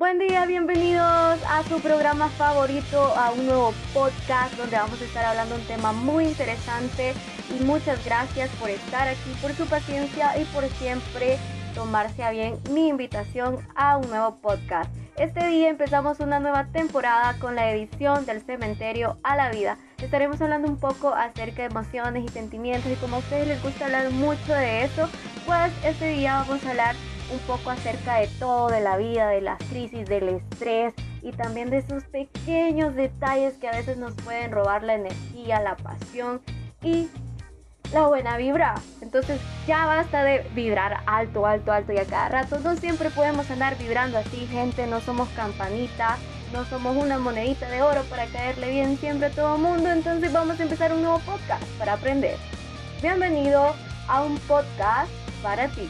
Buen día, bienvenidos a su programa favorito, a un nuevo podcast donde vamos a estar hablando un tema muy interesante y muchas gracias por estar aquí, por su paciencia y por siempre tomarse a bien mi invitación a un nuevo podcast. Este día empezamos una nueva temporada con la edición del cementerio a la vida. Estaremos hablando un poco acerca de emociones y sentimientos y como a ustedes les gusta hablar mucho de eso, pues este día vamos a hablar un poco acerca de todo, de la vida, de las crisis, del estrés y también de esos pequeños detalles que a veces nos pueden robar la energía, la pasión y la buena vibra. Entonces ya basta de vibrar alto, alto, alto y a cada rato. No siempre podemos andar vibrando así, gente. No somos campanita, no somos una monedita de oro para caerle bien siempre a todo mundo. Entonces vamos a empezar un nuevo podcast para aprender. Bienvenido a un podcast para ti.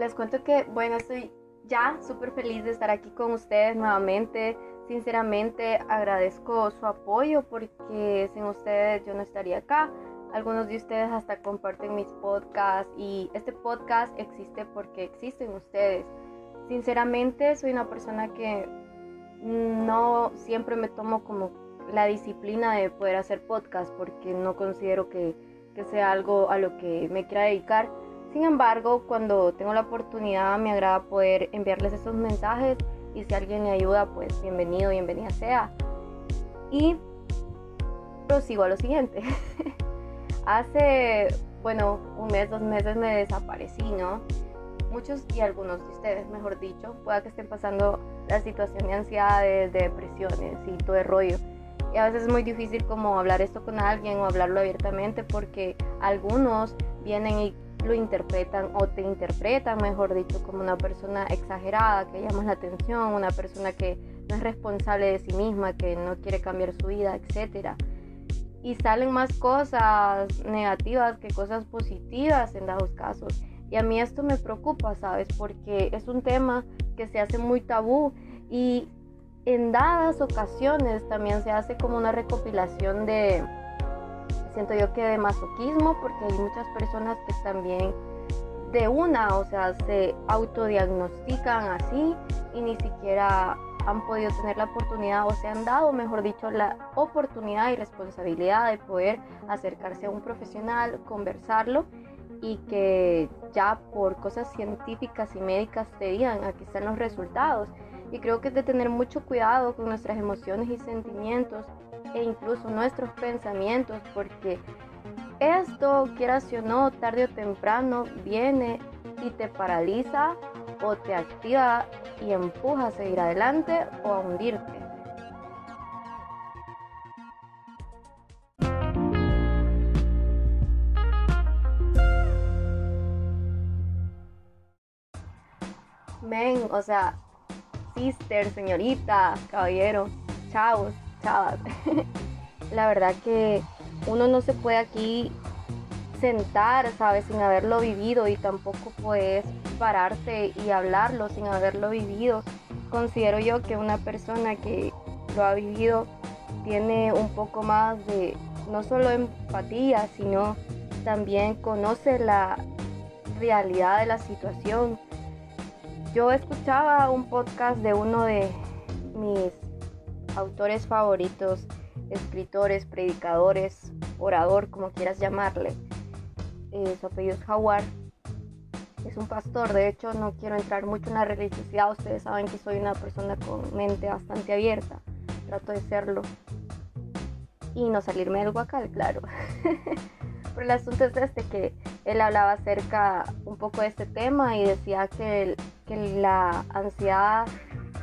Les cuento que, bueno, estoy ya súper feliz de estar aquí con ustedes nuevamente. Sinceramente agradezco su apoyo porque sin ustedes yo no estaría acá. Algunos de ustedes hasta comparten mis podcasts y este podcast existe porque existen ustedes. Sinceramente soy una persona que no siempre me tomo como la disciplina de poder hacer podcast porque no considero que, que sea algo a lo que me quiera dedicar sin embargo, cuando tengo la oportunidad me agrada poder enviarles esos mensajes y si alguien me ayuda, pues bienvenido, bienvenida sea. Y prosigo a lo siguiente. Hace, bueno, un mes, dos meses me desaparecí, ¿no? Muchos y algunos de ustedes, mejor dicho, pueda que estén pasando la situación de ansiedades, de depresiones y todo el rollo. Y a veces es muy difícil como hablar esto con alguien o hablarlo abiertamente porque algunos vienen y lo interpretan o te interpretan, mejor dicho, como una persona exagerada, que llama la atención, una persona que no es responsable de sí misma, que no quiere cambiar su vida, etc. Y salen más cosas negativas que cosas positivas en dados casos. Y a mí esto me preocupa, ¿sabes? Porque es un tema que se hace muy tabú y en dadas ocasiones también se hace como una recopilación de siento yo que de masoquismo, porque hay muchas personas que también de una, o sea, se autodiagnostican así y ni siquiera han podido tener la oportunidad o se han dado, mejor dicho, la oportunidad y responsabilidad de poder acercarse a un profesional, conversarlo y que ya por cosas científicas y médicas te digan, aquí están los resultados. Y creo que es de tener mucho cuidado con nuestras emociones y sentimientos e incluso nuestros pensamientos, porque esto, quieras o no, tarde o temprano, viene y te paraliza o te activa y empuja a seguir adelante o a hundirte. Men, o sea, sister, señorita, caballero, chavos, la verdad que uno no se puede aquí sentar, ¿sabes? Sin haberlo vivido y tampoco puedes pararte y hablarlo sin haberlo vivido. Considero yo que una persona que lo ha vivido tiene un poco más de no solo empatía, sino también conoce la realidad de la situación. Yo escuchaba un podcast de uno de mis autores favoritos, escritores, predicadores, orador, como quieras llamarle. Eh, su apellido es. Es un pastor, de hecho no quiero entrar mucho en la religiosidad, ustedes saben que soy una persona con mente bastante abierta, trato de serlo y no salirme del guacal, claro. Pero el asunto es este, que él hablaba acerca un poco de este tema y decía que, que la ansiedad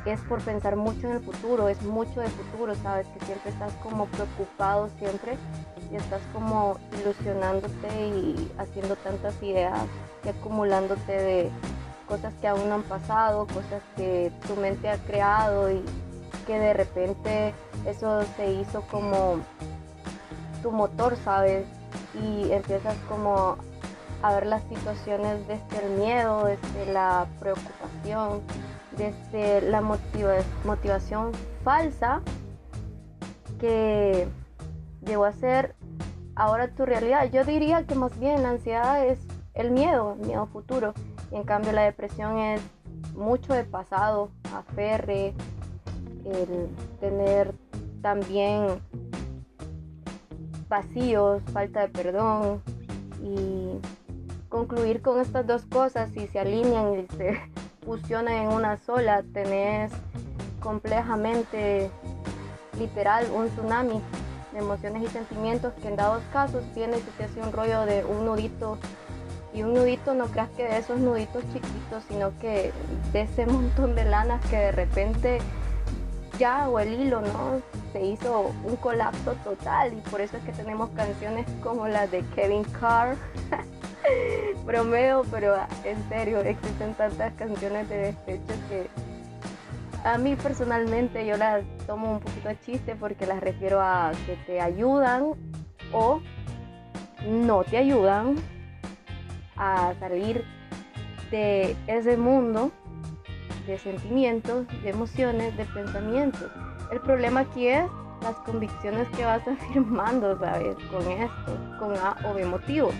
es por pensar mucho en el futuro, es mucho de futuro, sabes, que siempre estás como preocupado siempre y estás como ilusionándote y haciendo tantas ideas y acumulándote de cosas que aún no han pasado, cosas que tu mente ha creado y que de repente eso se hizo como tu motor, ¿sabes? Y empiezas como a ver las situaciones desde el miedo, desde la preocupación, desde la motivación falsa que llegó a ser ahora tu realidad. Yo diría que más bien la ansiedad es el miedo, el miedo futuro. Y en cambio la depresión es mucho de pasado, aferre, el tener también vacíos, falta de perdón y concluir con estas dos cosas y se alinean y se fusionan en una sola, tenés complejamente literal un tsunami de emociones y sentimientos que en dados casos viene y se te hace un rollo de un nudito. Y un nudito no creas que de esos nuditos chiquitos sino que de ese montón de lanas que de repente ya o el hilo no se hizo un colapso total y por eso es que tenemos canciones como las de Kevin Carr bromeo pero en serio existen tantas canciones de despecho que a mí personalmente yo las tomo un poquito de chiste porque las refiero a que te ayudan o no te ayudan a salir de ese mundo de sentimientos, de emociones, de pensamientos. El problema aquí es las convicciones que vas afirmando, ¿sabes? Con esto, con A o B motivo.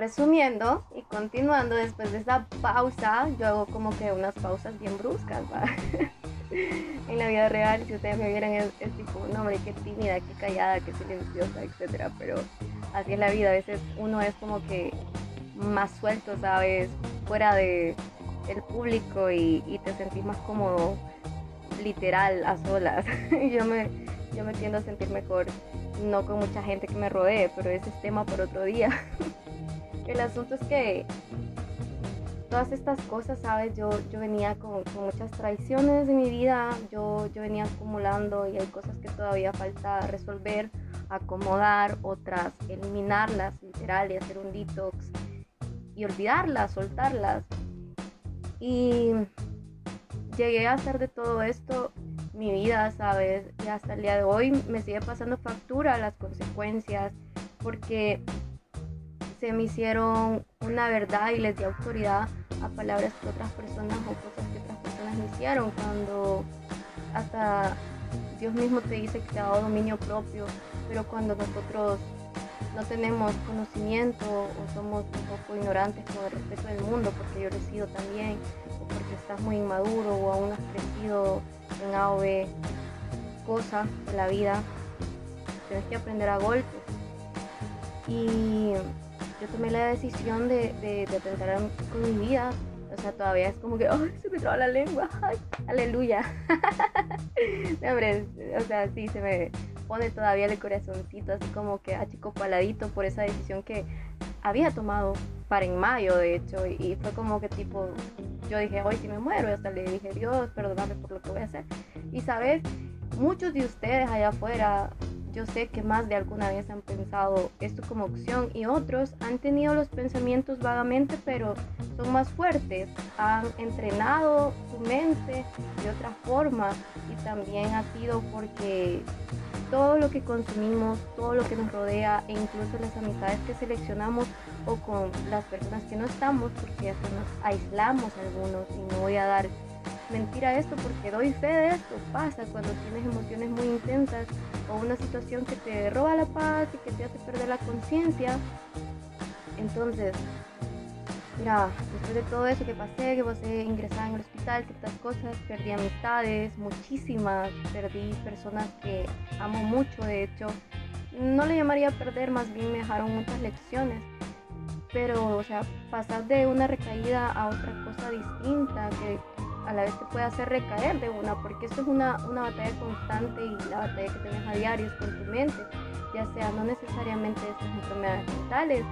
Resumiendo y continuando después de esta pausa, yo hago como que unas pausas bien bruscas, en la vida real, si ustedes me vieran, es, tipo, no, hombre, qué tímida, qué callada, qué silenciosa, etcétera, pero así es la vida, a veces uno es como que más suelto, ¿sabes? Fuera de público y, te sentís más como literal a solas. yo me yo me tiendo a sentir mejor no con mucha gente que me rodee, pero ese es tema por otro día. El asunto es que todas estas cosas, ¿sabes? Yo, yo venía con, muchas traiciones en mi vida, yo, yo venía acumulando y hay cosas que todavía falta resolver, acomodar, otras eliminarlas, literal, y hacer un detox y olvidarlas, soltarlas. Y llegué a hacer de todo esto mi vida, ¿sabes? Y hasta el día de hoy me sigue pasando factura las consecuencias, porque se me hicieron una verdad y les di autoridad a palabras que otras personas o cosas que otras personas me hicieron cuando hasta Dios mismo te dice que te ha dado dominio propio, pero cuando nosotros no tenemos conocimiento o somos un poco ignorantes con el respeto del mundo, porque yo he sido también, o porque estás muy inmaduro o aún has crecido en A o B cosa de la vida, tienes que aprender a golpes. Y yo tomé la decisión de, de, de con mi vida. O sea, todavía es como que, ¡ay, se me traba la lengua! ¡Ay, aleluya! hombre, o sea, sí, se me pone todavía el corazoncito así como que paladito por esa decisión que había tomado para en mayo, de hecho. Y, fue como que tipo, yo dije, hoy si me muero. Y hasta le dije, Dios, perdóname por lo que voy a hacer. Y sabes, muchos de ustedes allá afuera yo sé que más de alguna vez han pensado esto como opción y otros han tenido los pensamientos vagamente, pero son más fuertes, han entrenado su mente de otra forma y también ha sido porque todo lo que consumimos, todo lo que nos rodea e incluso las amistades que seleccionamos o con las personas que no estamos, porque hasta nos aislamos algunos y no voy a dar mentira esto porque doy fe de esto. Pasa cuando tienes emociones muy intensas o una situación que te roba la paz y que te hace perder la conciencia. Entonces, mira, después de todo eso que pasé, que pasé ingresada en el hospital, que estas cosas, perdí amistades, muchísimas, perdí personas que amo mucho, de hecho, no le llamaría perder, más bien me dejaron muchas lecciones. Pero, o sea, pasar de una recaída a otra cosa distinta, que a la vez te puede hacer recaer de una, porque esto es una, una batalla constante y la batalla que tienes a diario es con tu mente, ya sea no necesariamente estas enfermedades mentales,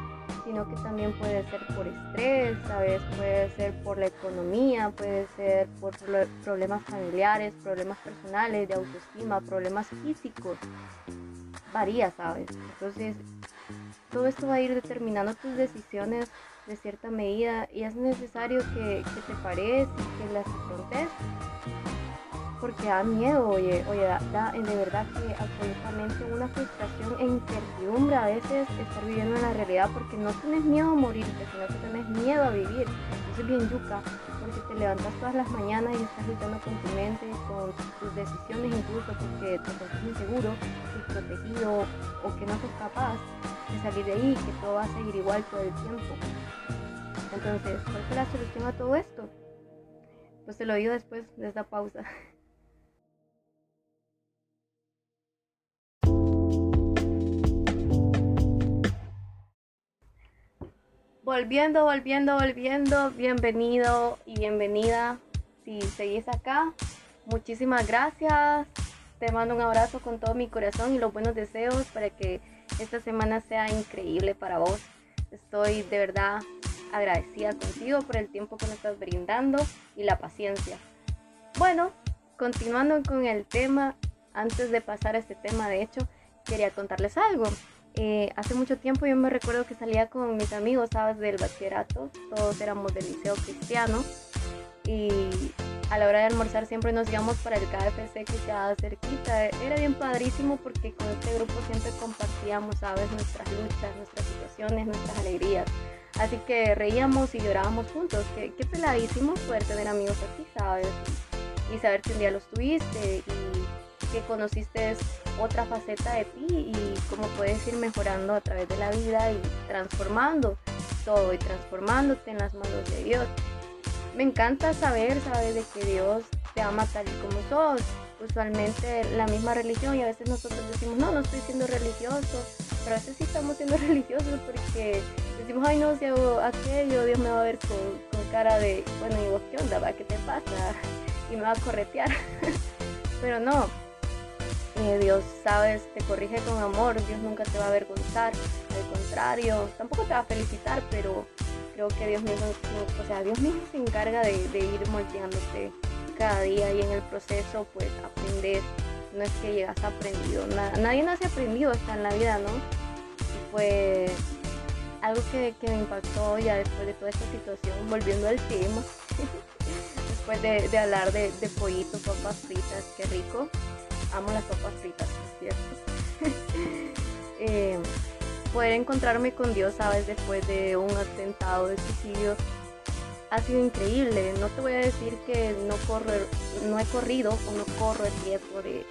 sino que también puede ser por estrés, ¿sabes? Puede ser por la economía, puede ser por problemas familiares, problemas personales, de autoestima, problemas físicos. Varía, ¿sabes? Entonces, todo esto va a ir determinando tus decisiones de cierta medida y es necesario que, te pares y que las afrontes porque da miedo, oye, oye, da, de verdad que absolutamente una frustración e incertidumbre a veces estar viviendo en la realidad porque no tienes miedo a morirte, sino que tienes miedo a vivir. Eso es bien yuca, porque te levantas todas las mañanas y estás luchando con tu mente, con tus decisiones incluso porque te sientes inseguro, desprotegido o que no sos capaz de salir de ahí, que todo va a seguir igual todo el tiempo. Entonces, ¿cuál es la solución a todo esto? Pues te lo digo después de esta pausa. Volviendo, volviendo, volviendo, bienvenido y bienvenida. Si seguís acá, muchísimas gracias. Te mando un abrazo con todo mi corazón y los buenos deseos para que esta semana sea increíble para vos. Estoy de verdad agradecida contigo por el tiempo que me estás brindando y la paciencia. Bueno, continuando con el tema, antes de pasar a este tema, de hecho, quería contarles algo. Eh, hace mucho tiempo yo me recuerdo que salía con mis amigos, ¿sabes? Del bachillerato, todos éramos del liceo cristiano y a la hora de almorzar siempre nos íbamos para el KFC que quedaba cerquita. Era bien padrísimo porque con este grupo siempre compartíamos, ¿sabes? Nuestras luchas, nuestras situaciones, nuestras alegrías. Así que reíamos y llorábamos juntos. Qué, peladísimo poder tener amigos así, ¿sabes? Y saber que un día los tuviste que conociste otra faceta de ti y cómo puedes ir mejorando a través de la vida y transformando todo y transformándote en las manos de Dios. Me encanta saber, sabes, de que Dios te ama tal y como sos. Usualmente la misma religión y a veces nosotros decimos, no, no estoy siendo religioso, pero a veces sí estamos siendo religiosos porque decimos, ay no, si hago aquello, Dios me va a ver con, cara de, bueno, y vos qué onda, ¿qué te pasa? Y me va a corretear. pero no, Dios, sabes, te corrige con amor, Dios nunca te va a avergonzar, al contrario, tampoco te va a felicitar, pero creo que Dios mismo, o sea, Dios mismo se encarga de, ir moldeándote cada día y en el proceso pues aprendes, no es que llegas aprendido, nadie nace aprendido hasta en la vida, ¿no? Pues algo que, me impactó ya después de toda esta situación, volviendo al tema, después de, hablar de, de pollito, papas fritas, qué rico amo las papas fritas, ¿cierto? eh, poder encontrarme con Dios, sabes, después de un atentado de suicidio, ha sido increíble. No te voy a decir que no, corro, no he corrido o no corro el riesgo de,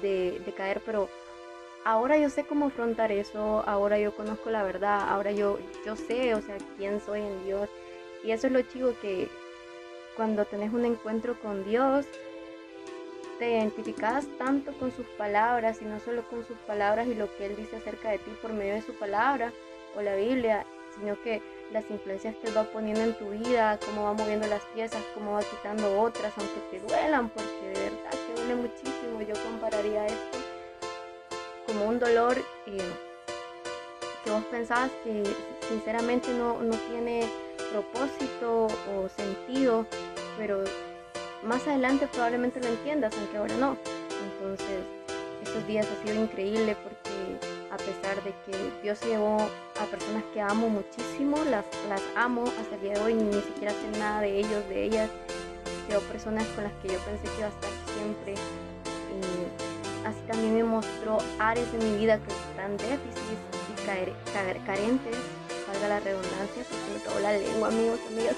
de, caer, pero ahora yo sé cómo afrontar eso, ahora yo conozco la verdad, ahora yo, yo sé, o sea, quién soy en Dios. Y eso es lo chico que cuando tenés un encuentro con Dios, te identificas tanto con sus palabras y no solo con sus palabras y lo que Él dice acerca de ti por medio de su palabra o la Biblia, sino que las influencias que Él va poniendo en tu vida, cómo va moviendo las piezas, cómo va quitando otras, aunque te duelan, porque de verdad que duele muchísimo. Yo compararía esto como un dolor eh, que vos pensás que sinceramente no, no tiene propósito o sentido, pero más adelante probablemente lo entiendas, aunque ahora no. Entonces, estos días ha sido increíble porque a pesar de que Dios llevó a personas que amo muchísimo, las, las amo hasta el día de hoy, ni siquiera sé nada de ellos, de ellas. Llevo personas con las que yo pensé que iba a estar siempre. Y así también me mostró áreas de mi vida que están déficits y carentes, valga la redundancia, porque me trabó la lengua, amigos, amigas.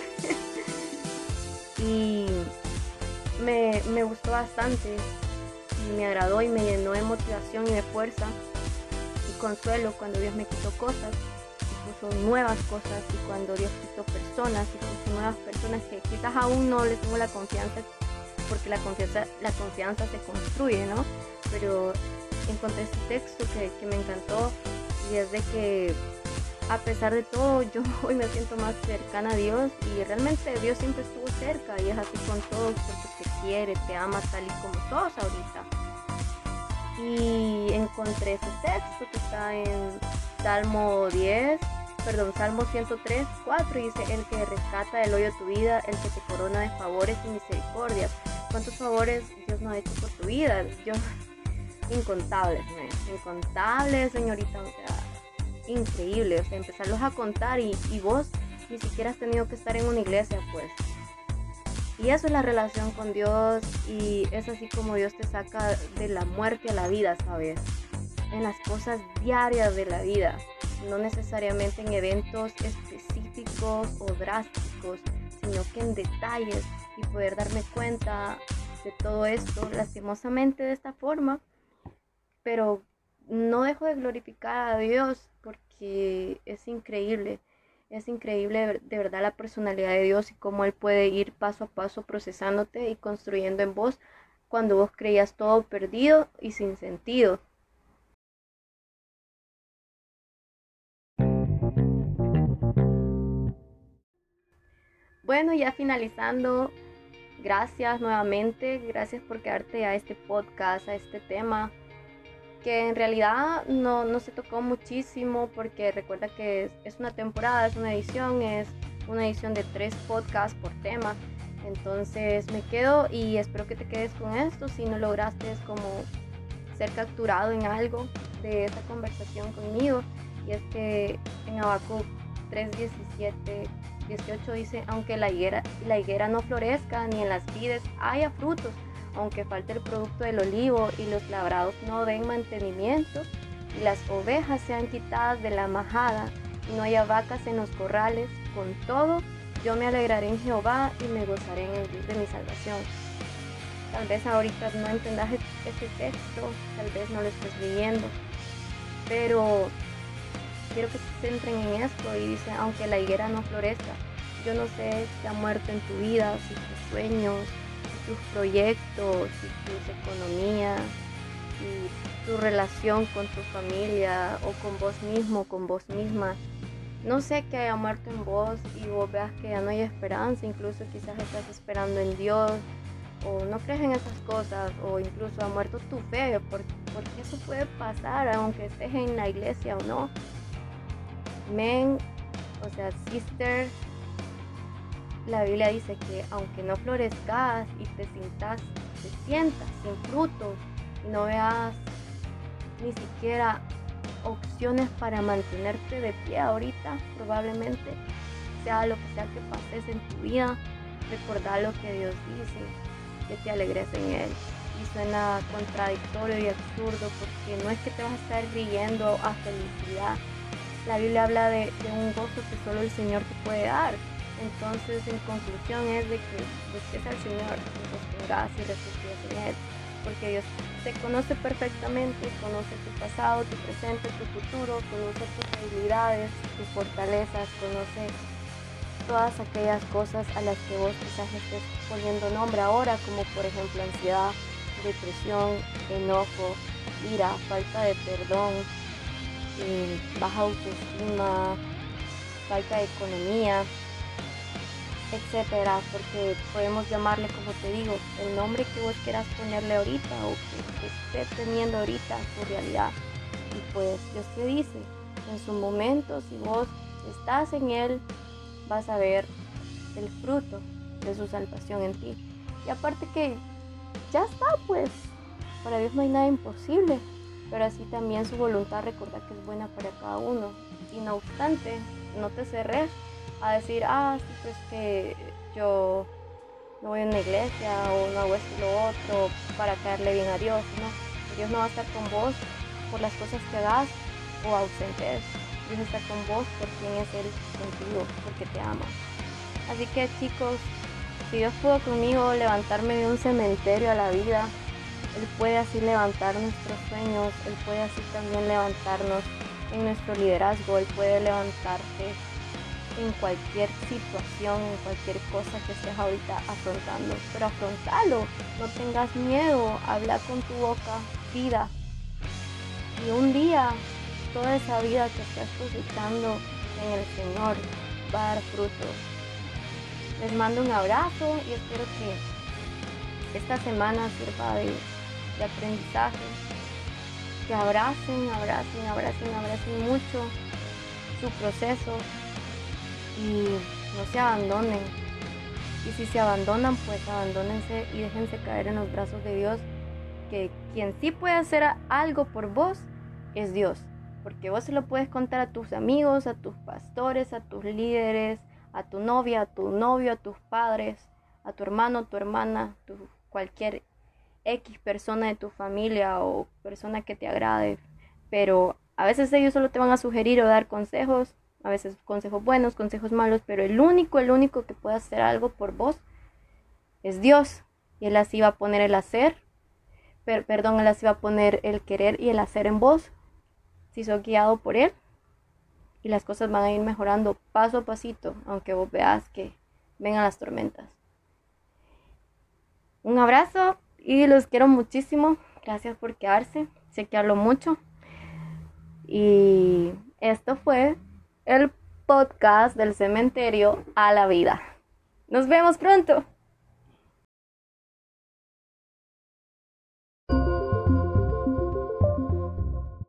y me, me gustó bastante y me agradó y me llenó de motivación y de fuerza y consuelo cuando Dios me quitó cosas y puso nuevas cosas y cuando Dios quitó personas y puso nuevas personas que quizás aún no les tengo la confianza porque la confianza, la confianza se construye, ¿no? Pero encontré este texto que, que me encantó y es de que a pesar de todo, yo hoy me siento más cercana a Dios y realmente Dios siempre estuvo cerca y es así con todos porque te quiere, te ama tal y como todos ahorita. Y encontré ese texto que está en Salmo 10, perdón, Salmo 103, 4 y dice, el que rescata del hoyo tu vida, el que te corona de favores y misericordias. ¿Cuántos favores Dios nos ha hecho por tu vida? Yo, incontables, ¿no? incontables, señorita, increíble, o sea, empezarlos a contar y, vos ni siquiera has tenido que estar en una iglesia, pues. Y eso es la relación con Dios y es así como Dios te saca de la muerte a la vida, ¿sabes? En las cosas diarias de la vida, no necesariamente en eventos específicos o drásticos, sino que en detalles y poder darme cuenta de todo esto lastimosamente de esta forma, pero no dejo de glorificar a Dios porque es increíble es increíble de verdad la personalidad de Dios y cómo Él puede ir paso a paso procesándote y construyendo en vos cuando vos creías todo perdido y sin sentido. Bueno, ya finalizando, gracias nuevamente, gracias por quedarte a este podcast, a este tema que en realidad no, no se tocó muchísimo porque recuerda que es, una temporada, es una edición, es una edición de tres podcasts por tema. Entonces me quedo y espero que te quedes con esto. Si no lograste es como ser capturado en algo de esta conversación conmigo. Y es que en Abaco 3.17, 18 dice, aunque la higuera, la higuera no florezca ni en las vides haya frutos, aunque falte el producto del olivo y los labrados no den mantenimiento, y las ovejas sean quitadas de la majada y no haya vacas en los corrales, con todo yo me alegraré en Jehová y me gozaré en el Dios de mi salvación. Tal vez ahorita no entendas este texto, tal vez no lo estés leyendo, pero quiero que se centren en esto y dice, aunque la higuera no florezca, yo no sé si ha muerto en tu vida, si tus sueños, tus proyectos y tus economías y tu relación con tu familia o con vos mismo, con vos misma. No sé que haya muerto en vos y vos veas que ya no hay esperanza, incluso quizás estás esperando en Dios o no crees en esas cosas o incluso ha muerto tu fe, porque, porque eso puede pasar aunque estés en la iglesia o no. Men, o sea, sister, la Biblia dice que aunque no florezcas y te sientas, te sientas sin frutos no veas ni siquiera opciones para mantenerte de pie ahorita, probablemente sea lo que sea que pases en tu vida, recordar lo que Dios dice, que te alegres en Él. Y suena contradictorio y absurdo porque no es que te vas a estar riendo a felicidad. La Biblia habla de un gozo que solo el Señor te puede dar entonces, en conclusión, es de que busques al Señor, que sostengas y refugíes en Él, porque Dios te conoce perfectamente, conoce tu pasado, tu presente, tu futuro, conoce tus habilidades, tus fortalezas, conoce todas aquellas cosas a las que vos quizás estés poniendo nombre ahora, como por ejemplo ansiedad, depresión, enojo, ira, falta de perdón, eh, baja autoestima, falta de economía, etcétera, porque podemos llamarle, como te digo, el nombre que vos quieras ponerle ahorita o que, esté teniendo ahorita su realidad. Y pues Dios te dice, en su momento, si vos estás en Él, vas a ver el fruto de su salvación en ti. Y aparte que ya está, pues, para Dios no hay nada imposible, pero así también su voluntad recordar que es buena para cada uno. Y no obstante, no te cerres a decir, ah, pues que yo no voy a una iglesia o no hago esto y lo otro para caerle bien a Dios, no. Dios no va a estar con vos por las cosas que hagas o ausentes. Dios está con vos por quien es Él contigo, porque te ama. Así que chicos, si Dios pudo conmigo levantarme de un cementerio a la vida, Él puede así levantar nuestros sueños, Él puede así también levantarnos en nuestro liderazgo, Él puede levantarte en cualquier situación, en cualquier cosa que estés ahorita afrontando. Pero afrontalo, no tengas miedo, habla con tu boca, vida. Y un día toda esa vida que estás cosechando en el Señor va a dar frutos. Les mando un abrazo y espero que esta semana sirva de, de aprendizaje. Que abracen, abracen, abracen, abracen mucho su proceso, y no se abandonen. Y si se abandonan, pues abandónense y déjense caer en los brazos de Dios, que quien sí puede hacer algo por vos es Dios. Porque vos se lo puedes contar a tus amigos, a tus pastores, a tus líderes, a tu novia, a tu novio, a tus padres, a tu hermano, tu hermana, tu, cualquier X persona de tu familia o persona que te agrade, pero a veces ellos solo te van a sugerir o dar consejos, a veces consejos buenos, consejos malos, pero el único, el único que puede hacer algo por vos es Dios. Y Él así va a poner el hacer, perdón, Él así va a poner el querer y el hacer en vos, si sos guiado por Él. Y las cosas van a ir mejorando paso a pasito, aunque vos veas que vengan las tormentas. Un abrazo y los quiero muchísimo. Gracias por quedarse. Sé que hablo mucho. Y esto fue el podcast del cementerio a la vida. Nos vemos pronto.